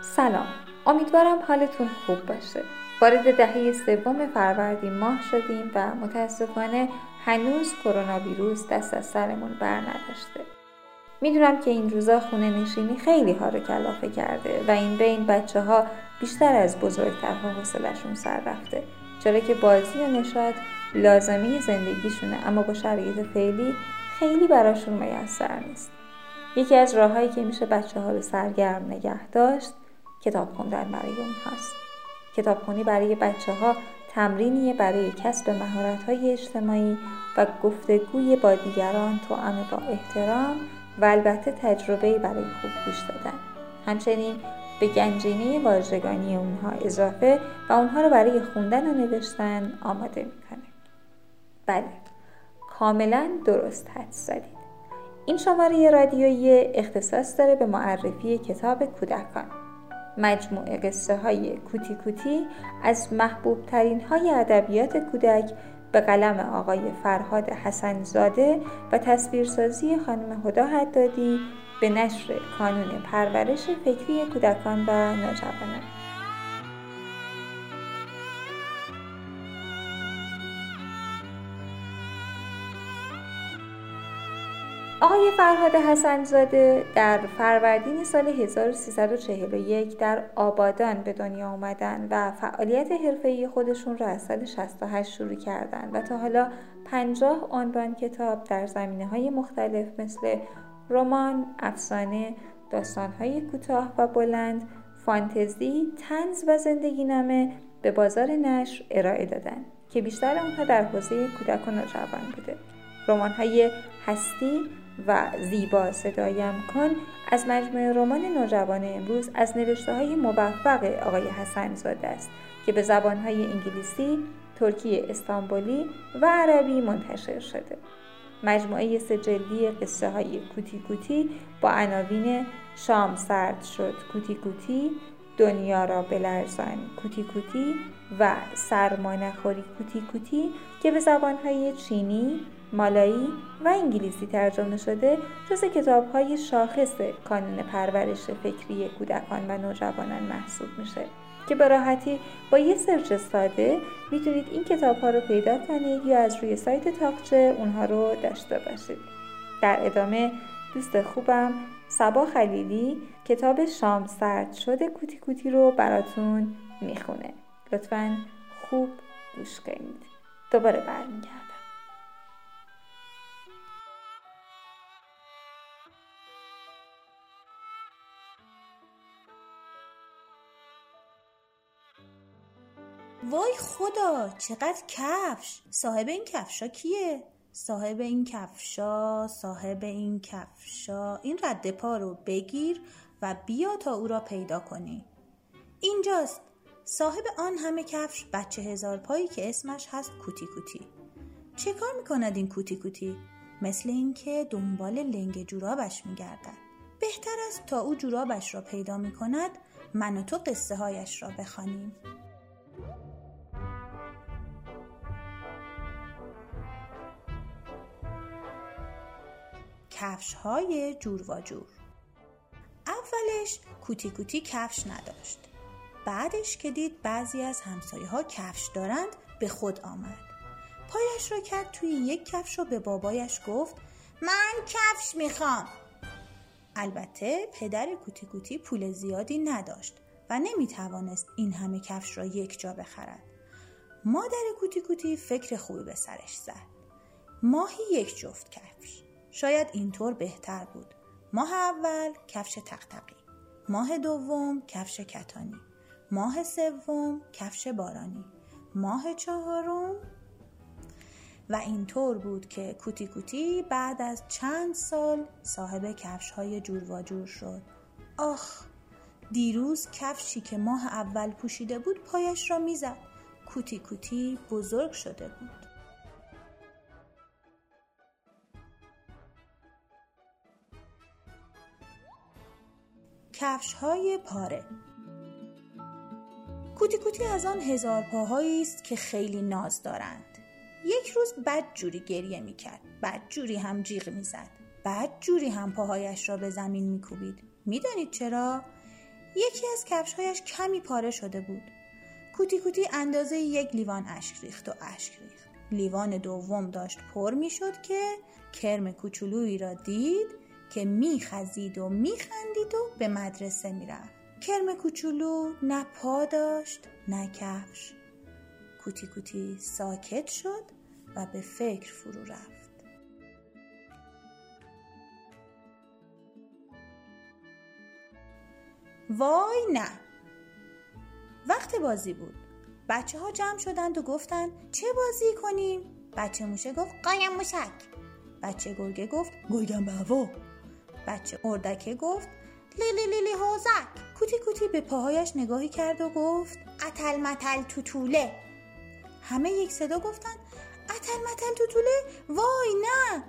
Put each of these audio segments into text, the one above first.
سلام. امیدوارم حالتون خوب باشه. وارد دهه سوم فروردین ماه شدیم و متاسفانه هنوز کرونا ویروس دست از سرمون بر نداشته. می‌دونم که این روزا خونه نشینی خیلی ها رو کلافه کرده و این بین بچه ها بیشتر از بزرگترها حوصلشون سر رفته. چرا که بازی و نشاط لازمی زندگیشونه اما با شرایط فعلی خیلی براشون میسر نیست. یکی از راههایی که میشه بچه ها رو سرگرم نگه داشت کتاب خوندن برای اونهاست کتابخونی برای بچه ها تمرینیه برای کسب مهارت های اجتماعی و گفتگوی با دیگران توأم با احترام و البته تجربه برای خوب گوش دادن. همچنین به گنجینه واژگانی اونها اضافه و اونها رو برای خوندن و نوشتن آماده می‌کنه. بله. کاملا درست حد زدید. این شماره رادیویی اختصاص داره به معرفی کتاب کودکان. مجموعه قصه های کوتی کوتی از محبوب ترین های ادبیات کودک به قلم آقای فرهاد حسنزاده و تصویرسازی خانم هدا حدادی به نشر کانون پرورش فکری کودکان و نوجوانان. آقای فرهاد حسنزاده در فروردین سال 1341 در آبادان به دنیا آمدن و فعالیت حرفه‌ای خودشون را از سال 68 شروع کردند و تا حالا 50 عنوان کتاب در زمینه های مختلف مثل رمان، افسانه، داستانهای کوتاه و بلند، فانتزی، تنز و زندگی نامه به بازار نشر ارائه دادند که بیشتر آنها در حوزه کودک و نوجوان بوده. رمان‌های هستی و زیبا صدایم کن از مجموعه رمان نوجوان امروز از نوشته های موفق آقای حسن است که به زبان های انگلیسی، ترکی استانبولی و عربی منتشر شده. مجموعه سجلی قصه های کوتی کوتی با عناوین شام سرد شد کوتی کوتی، دنیا را بلرزان کوتی کوتی و سرما نخوری کوتی کوتی که به زبانهای چینی، مالایی و انگلیسی ترجمه شده جز کتاب های شاخص کانون پرورش فکری کودکان و نوجوانان محسوب میشه که به راحتی با یه سرچ ساده می‌تونید این کتاب ها رو پیدا کنید یا از روی سایت تاقچه اونها رو داشته باشید. در ادامه دوست خوبم سبا خلیلی کتاب شام سرد شده کوتی کوتی رو براتون می‌خونه. لطفا خوب گوش کنید. دوباره برمیگردم. وای خدا چقدر کفش! صاحب این کفشا کیه؟ صاحب این کفشا صاحب این کفشا. این رد پا رو بگیر و بیا تا او را پیدا کنی. اینجاست. صاحب آن همه کفش بچه هزار پایی که اسمش هست کوتی کوتی. چه کار می‌کند این کوتی کوتی؟ مثل اینکه دنبال لنگ جورابش میگردد. بهتر است تا او جورابش را پیدا می‌کند من و تو قصه هایش را بخوانیم. کفش های جور و جور. اولش کوتی کوتی کفش نداشت. بعدش که دید بعضی از همسایه ها کفش دارند به خود آمد. پایش را کرد توی یک کفش و به بابایش گفت من کفش می‌خوام. البته پدر کوتی کوتی پول زیادی نداشت و نمی‌توانست این همه کفش را یک جا بخرد. مادر کوتی کوتی فکر خوبی به سرش زد. ماهی یک جفت کفش. شاید اینطور بهتر بود. ماه اول کفش تقتقی ماه دوم کفش کتانی. ماه سوم کفش بارانی. ماه چهارم؟ و اینطور بود که کوتی کوتی بعد از چند سال صاحب کفش های جور و جور شد. آخ دیروز کفشی که ماه اول پوشیده بود پایش را می‌زد. کوتی کوتی بزرگ شده بود. کفش های پاره. کوتی کوتی از آن هزار پاهایی است که خیلی ناز دارند. یک روز بد جوری گریه می‌کرد. بد جوری هم جیغ می‌زد. بد جوری هم پاهایش را به زمین میکوبید. می‌دانید چرا؟ یکی از کفشهایش کمی پاره شده بود. کوتی کوتی اندازه یک لیوان اشک ریخت و اشک ریخت. لیوان دوم داشت پر می‌شد که کرم کوچولویی را دید که میخزید و میخندید و به مدرسه می‌رفت. کرم کوچولو نه پا داشت نه کفش. کوتی کوتی ساکت شد و به فکر فرو رفت. وای نه! وقت بازی بود. بچه ها جمع شدند و گفتند چه بازی کنیم؟ بچه موشه گفت قایم موشک. بچه گرگه گفت گرگم به هوا بچه اردکه گفت لیلی لیلی حوزک. کوتی کوتی به پاهایش نگاهی کرد و گفت اتل متل توتوله. همه یک صدا گفتن اتل متل توتوله؟ وای نه!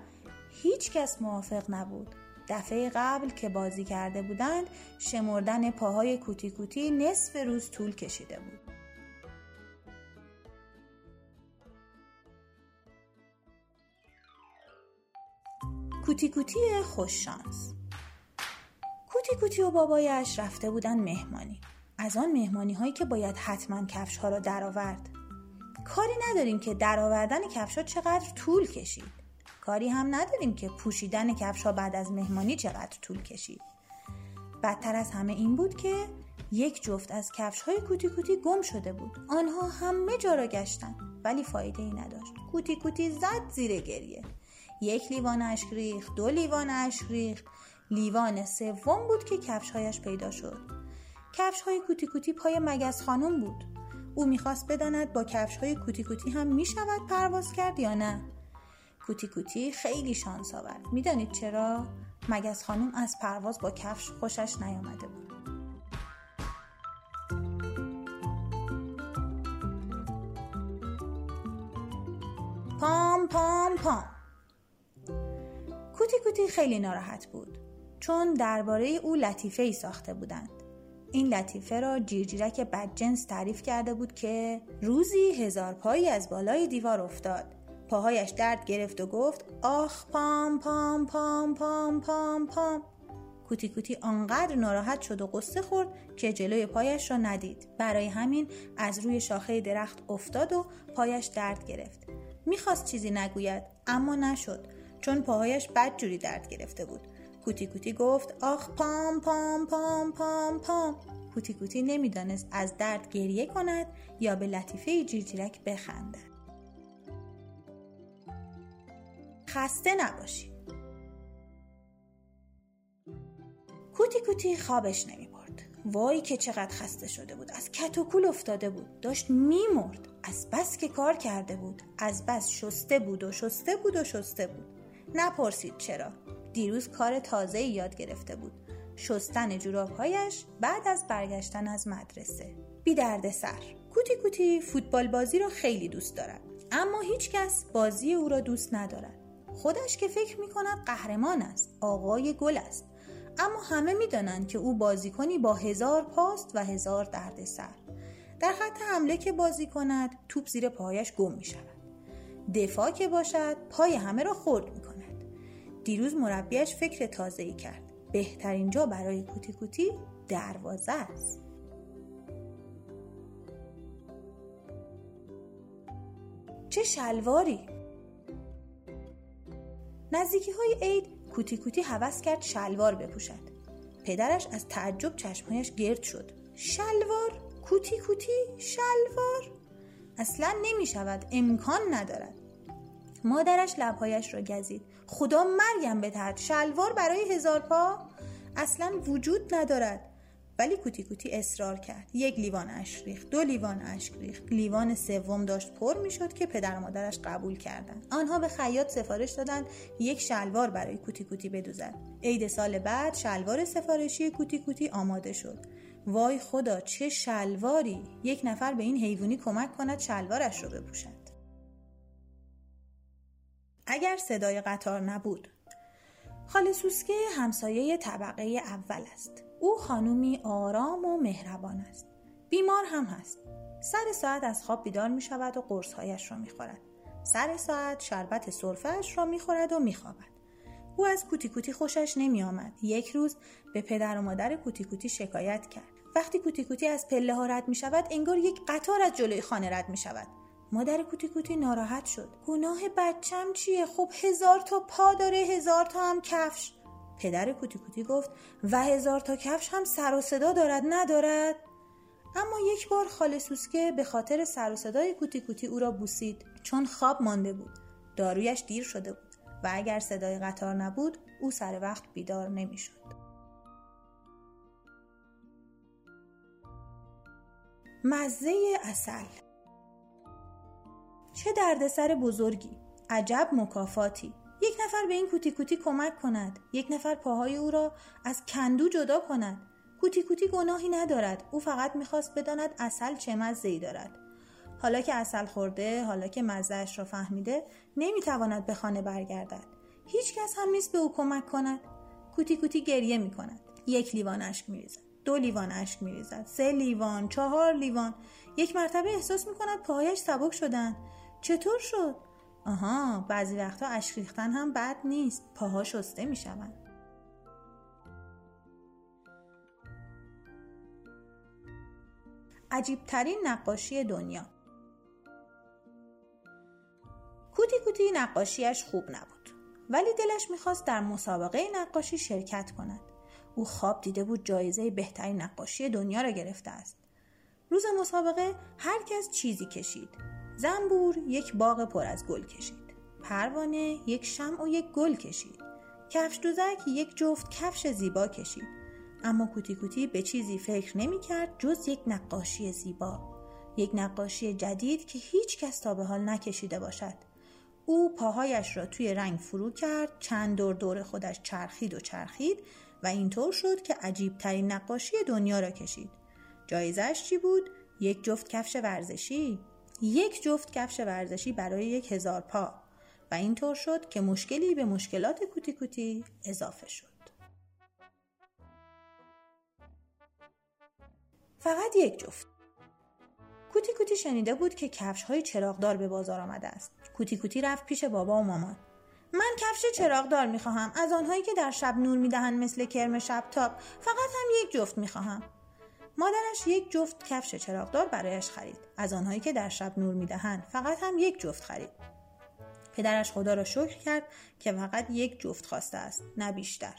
هیچ کس موافق نبود. دفعه قبل که بازی کرده بودند شمردن پاهای کوتی کوتی نصف روز طول کشیده بود. کوتی کوتی خوششانس کوتی کوتی و بابایش رفته بودن مهمانی. از آن مهمانی هایی که باید حتما کفش ها را درآورد. کاری نداریم که درآوردن کفش ها چقدر طول کشید. کاری هم نداریم که پوشیدن کفش ها بعد از مهمانی چقدر طول کشید. بدتر از همه این بود که یک جفت از کفش های کوتی کوتی گم شده بود. آنها همه جا را گشتند ولی فایده ای نداشت. کوتی کوتی زد زیر گریه. یک لیوان اشک ریخت دو لیوان اشک ریخت. لیوان سوم بود که کفشهایش پیدا شد. کفش های کوتی کوتی پای مگس خانم بود. او می‌خواست بداند با کفش های کوتی کوتی هم می‌شود پرواز کرد یا نه. کوتی کوتی خیلی شانس آورد. می‌دانید چرا؟ مگس خانم از پرواز با کفش خوشش نیامده بود. پام پام پام. کوتی کوتی خیلی ناراحت بود. چون درباره او لطیفه ای ساخته بودند. این لطیفه را جیرجیرک بدجنس تعریف کرده بود که روزی هزار پایی از بالای دیوار افتاد. پاهایش درد گرفت و گفت آخ پام پام پام پام پام پام. کوتی کوتی آنقدر ناراحت شد و قصه خورد که جلوی پایش را ندید. برای همین از روی شاخه درخت افتاد و پایش درد گرفت. می‌خواست چیزی نگوید اما نشد. چون پاهایش بد جوری درد گرفته بود. کوتی کوتی گفت آخ پام پام پام پام پام. کوتی کوتی نمی‌دانست از درد گریه کند یا به لطیفه جیرجیرک بخندد. خسته نباشی. کوتی کوتی خوابش نمی برد وای که چقدر خسته شده بود. از کتوکول افتاده بود. داشت میمرد. از بس که کار کرده بود. از بس شسته بود و شسته بود و شسته بود. نپرسید چرا. دیروز کار تازه یاد گرفته بود. شستن جورابهایش بعد از برگشتن از مدرسه. بی درد سر. کوتی کوتی فوتبال بازی را خیلی دوست دارد اما هیچکس بازی او را دوست ندارد. خودش که فکر می کند قهرمان است آقای گل است. اما همه می‌دانند که او بازیکنی با هزار پاست و هزار درد سر. در خط حمله که بازی کند توپ زیر پایش گم می شود دفاع که باشد پای همه را خرد می کند دیروز مربیش فکر تازه ای کرد. بهترین جا برای کوتی کوتی دروازه است. چه شلواری! نزدیکی های عید کوتی کوتی حوض کرد شلوار بپوشد. پدرش از تعجب چشمهایش گرد شد. شلوار؟ کوتی کوتی؟ شلوار؟ اصلا نمی شود امکان ندارد. مادرش لبهایش را گزید. خدا مرگم بترد شلوار برای هزار پا اصلا وجود ندارد. ولی کوتی کوتی اصرار کرد. یک لیوان اشک ریخت دو لیوان اشک ریخت. لیوان سوم داشت پر می‌شد که پدر مادرش قبول کردند. آنها به خیاط سفارش دادند یک شلوار برای کوتی کوتی بدوزد. عید سال بعد شلوار سفارشی کوتی کوتی آماده شد. وای خدا چه شلواری! یک نفر به این حیوانی کمک کند شلوارش رو بپوشد. اگر صدای قطار نبود خاله سوسکه همسایه طبقه اول است او خانومی آرام و مهربان است بیمار هم هست سر ساعت از خواب بیدار می شود و قرصهایش را می خورد سر ساعت شربت سرفهش را می‌خورد و میخوابد او از کوتی کوتی خوشش نمی آمد. یک روز به پدر و مادر کوتی کوتی شکایت کرد. وقتی کوتی کوتی از پله ها رد می شود انگار یک قطار از جلوی خانه رد می شود. مادر کوتی کوتی ناراحت شد. گناه بچم چیه؟ خب هزار تا پا داره هزار تا هم کفش. پدر کوتی کوتی گفت و هزار تا کفش هم سر و صدا دارد ندارد؟ اما یک بار خاله سوسکه به خاطر سر و صدای کوتی کوتی او را بوسید چون خواب مانده بود. دارویش دیر شده بود. و اگر صدای قطار نبود او سر وقت بیدار نمی‌شد. مزه اصل چه دردسر بزرگی. عجب مکافاتی. یک نفر به این کوتی کوتی کمک کند. یک نفر پاهای او را از کندو جدا کند. کوتی کوتی گناهی ندارد. او فقط می‌خواست بداند اصل چه مزه ای دارد. حالا که اصل خورده حالا که مزهش را فهمیده نمی‌تواند به خانه برگردد. هیچ کس هم نیست به او کمک کند. کوتی کوتی گریه می کند یک لیوان اشک می ریزد دو لیوان اشک می ریزد سه لیوان چهار لیوان. یک مرتبه احساس می کند پاهایش سبک شدن چطور شد؟ آها بعضی وقتا اشک ریختن هم بد نیست. پاها شسته می شوند عجیبترین نقاشی دنیا. کوتی کوتی نقاشیش خوب نبود. ولی دلش می‌خواست در مسابقه نقاشی شرکت کند. او خواب دیده بود جایزه بهترین نقاشی دنیا را گرفته است. روز مسابقه هر کس چیزی کشید. زنبور یک باغ پر از گل کشید. پروانه یک شمع و یک گل کشید. کفش دوزک یک جفت کفش زیبا کشید. اما کوتی کوتی به چیزی فکر نمی کرد جز یک نقاشی زیبا. یک نقاشی جدید که هیچ کس تا به حال نکشیده باشد. او پاهایش را توی رنگ فرو کرد چند دور دور خودش چرخید و چرخید و اینطور شد که عجیب ترین نقاشی دنیا را کشید. جایزش چی بود؟ یک جفت کفش ورزشی. یک جفت کفش ورزشی برای یک هزار پا و اینطور شد که مشکلی به مشکلات کوتی کوتی اضافه شد فقط یک جفت کوتی کوتی شنیده بود که کفش های چراغدار به بازار آمده است. کوتی کوتی رفت پیش بابا و مامان. من کفش چراغدار می‌خواهم از آنهایی که در شب نور می‌دهند مثل کرم شب تاب فقط هم یک جفت می‌خواهم مادرش یک جفت کفش چراغدار برایش خرید از آنهایی که در شب نور می‌دهند فقط هم یک جفت خرید پدرش خدا را شکر کرد که فقط یک جفت خواسته است نه بیشتر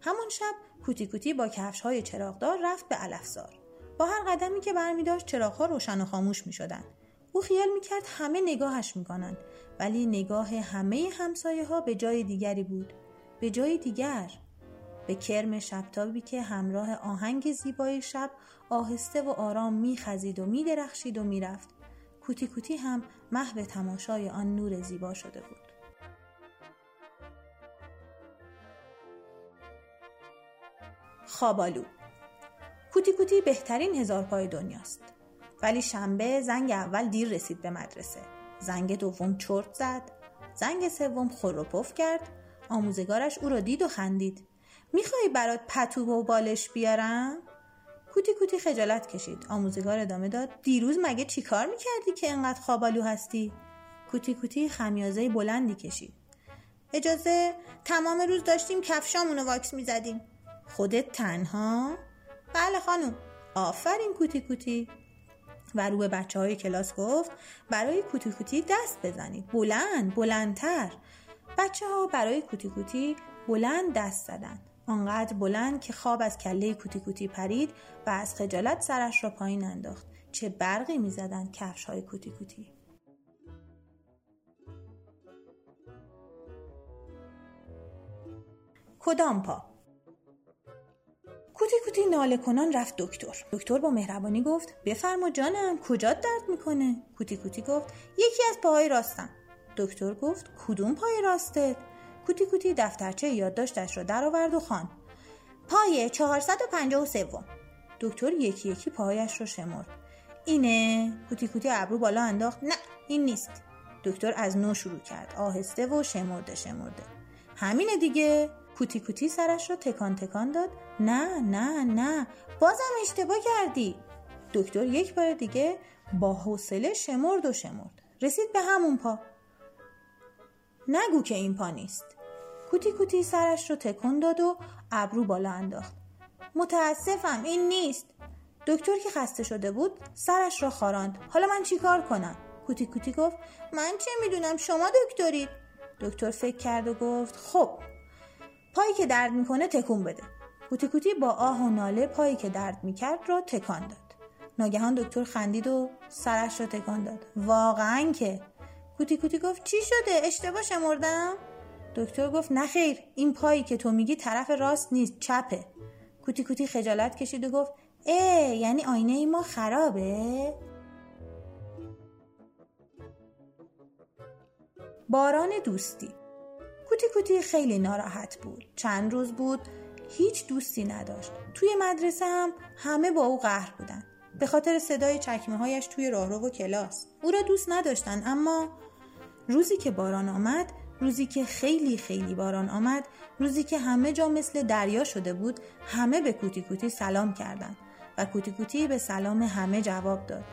همان شب کوتی کوتی با کفش های چراغدار رفت به علفزار با هر قدمی که برمی داشت چراغها روشن و خاموش می شدن. او خیال می کرد همه نگاهش می کنن. ولی نگاه همه همسایه ها به جای دیگری بود. به جای دیگر. به کرم شبتابی که همراه آهنگ زیبای شب آهسته و آرام می خزید و می درخشید و می رفت. کوتی کوتی هم محو تماشای آن نور زیبا شده بود. خوابالو. کوتی کوتی بهترین هزار پای دنیاست. ولی شنبه زنگ اول دیر رسید به مدرسه. زنگ دوم چرت زد. زنگ سوم خور و پف کرد. آموزگارش او را دید و خندید. می‌خوای برات پتو و بالش بیارم؟ کوتی کوتی خجالت کشید. آموزگار ادامه داد. دیروز مگه چیکار می‌کردی که انقدر خوابالو هستی؟ کوتی کوتی خمیازه بلندی کشید. اجازه تمام روز داشتیم کفشامونو واکس می‌زدیم. خودت تنها؟ بله خانم آفرین کوتی کوتی. و رو به بچه های کلاس گفت برای کوتی کوتی دست بزنید. بلند بلندتر. بچه ها برای کوتی کوتی بلند دست زدن. آنقدر بلند که خواب از کله کوتی کوتی پرید و از خجالت سرش را پایین انداخت. چه برقی می‌زدند کفش های کوتی کوتی. کدام پا؟ کوتی کوتی ناله کنان رفت دکتر. دکتر با مهربانی گفت بفرما جانم کجا درد می‌کنه؟ کوتی کوتی گفت یکی از پاهای راستم. دکتر گفت کدوم پای راستت؟ کوتی کوتی دفترچه یادداشتش را درآورد و خوان پای 453 دکتر یکی یکی پاهایش را شمرد. اینه؟ کوتی کوتی ابرو بالا انداخت. نه این نیست. دکتر از نو شروع کرد. آهسته و شمرده شمرده. همینه دیگه. کوتی کوتی سرش رو تکان تکان داد. نه نه نه. بازم اشتباه کردی. دکتر یک بار دیگه با حوصله شمرد و شمرد. رسید به همون پا. نگو که این پا نیست. کوتی کوتی سرش رو تکون داد و ابرو بالا انداخت. متاسفم این نیست. دکتر که خسته شده بود سرش را خاراند. حالا من چیکار کنم؟ کوتی کوتی گفت من چه می‌دونم؟ شما دکترید. دکتر فکر کرد و گفت خب پایی که درد می‌کنه تکون بده. کوتی کوتی با آه و ناله پایی که درد می‌کرد را تکان داد. ناگهان دکتر خندید و سرش را تکان داد. واقعا که؟ کوتی کوتی گفت چی شده؟ اشتباه شمردم؟ دکتر گفت نه خیر این پایی که تو میگی طرف راست نیست چپه. کوتی کوتی خجالت کشید و گفت اه یعنی آینه ای ما خرابه؟ باران دوستی. کوتی کوتی خیلی ناراحت بود. چند روز بود هیچ دوستی نداشت. توی مدرسه هم همه با او قهر بودن. به خاطر صدای چکمه هایش توی راهرو و کلاس. او را دوست نداشتن اما روزی که باران آمد روزی که خیلی خیلی باران آمد روزی که همه جا مثل دریا شده بود همه به کوتی کوتی سلام کردند و کوتی کوتی به سلام همه جواب داد.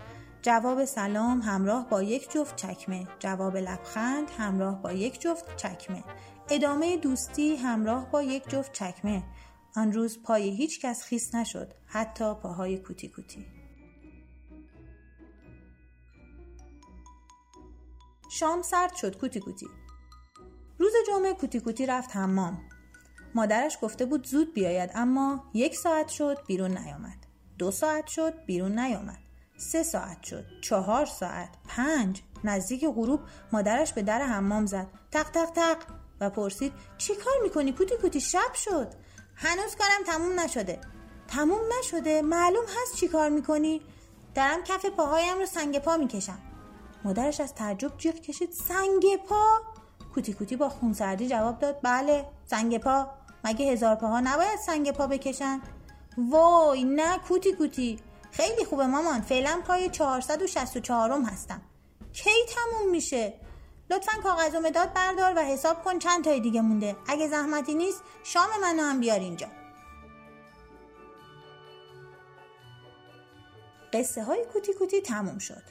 جواب سلام همراه با یک جفت چکمه جواب لبخند همراه با یک جفت چکمه. ادامه دوستی همراه با یک جفت چکمه. آن روز پای هیچ کس خیس نشد حتی پاهای کوتی کوتی. شام سرد شد کوتی کوتی. روز جمعه کوتی کوتی رفت حمام. مادرش گفته بود زود بیاید اما یک ساعت شد بیرون نیامد. دو ساعت شد بیرون نیامد. سه ساعت شد چهار ساعت پنج. نزدیک غروب مادرش به در حمام زد. تق تق تق. و پرسید چی کار می‌کنی؟ کوتی کوتی شب شد. هنوز کارم تموم نشده. تموم نشده؟ معلوم هست چی کار می‌کنی؟ دارم کف پاهایم رو سنگ پا می‌کشم. مادرش از تعجب جیغ کشید. سنگ پا؟ کوتی کوتی با خونسردی جواب داد بله سنگ پا. مگه هزار پاها نباید سنگ پا بکشن؟ وای نه کوتی کوتی خیلی خوبه مامان فعلا پای 464 م هستم. کی تموم میشه؟ لطفا کاغذ و مداد بردار و حساب کن چند تای دیگه مونده. اگه زحمتی نیست شام منو هم بیار اینجا. قصه های کوتی کوتی تموم شد.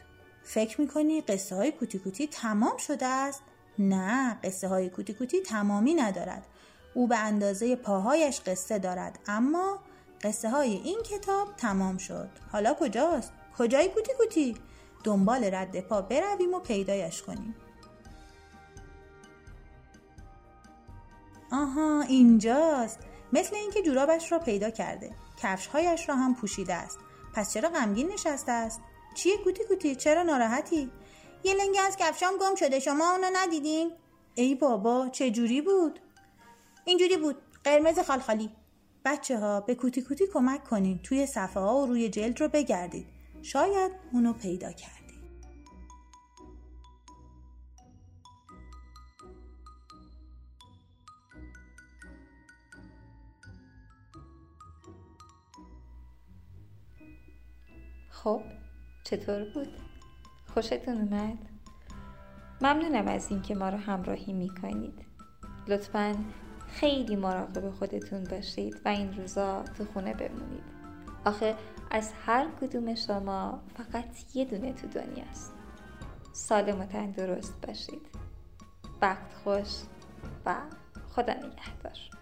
فکر می‌کنی قصه های کوتی کوتی تمام شده است؟ نه قصه های کوتی کوتی تمامی ندارد. او به اندازه پاهایش قصه دارد. اما قصه های این کتاب تمام شد. حالا کجاست؟ کجای کوتی کوتی؟ دنبال رد پا برویم و پیدایش کنیم. آها اینجاست. مثل اینکه جورابش را پیدا کرده. کفشهایش را هم پوشیده است. پس چرا غمگین نشسته است؟ چیه کوتی کوتی چرا ناراحتی؟ یه لنگه از کفشام گم شده. شما اونو ندیدین؟ ای بابا چه جوری بود؟ اینجوری بود. قرمز خالخالی بچه ها به کوتی کوتی کمک کنین. توی صفحه ها و روی جلد رو بگردید شاید اونو پیدا کردید خب چطور بود؟ خوشتون اومد؟ ممنونم از اینکه ما رو همراهی می‌کنید. لطفا خیلی مراقب خودتون باشید و این روزا تو خونه بمونید. آخه از هر کدوم شما فقط یه دونه تو دنیاست سالم و تندرست باشید. وقت خوش و خدا نگهدار.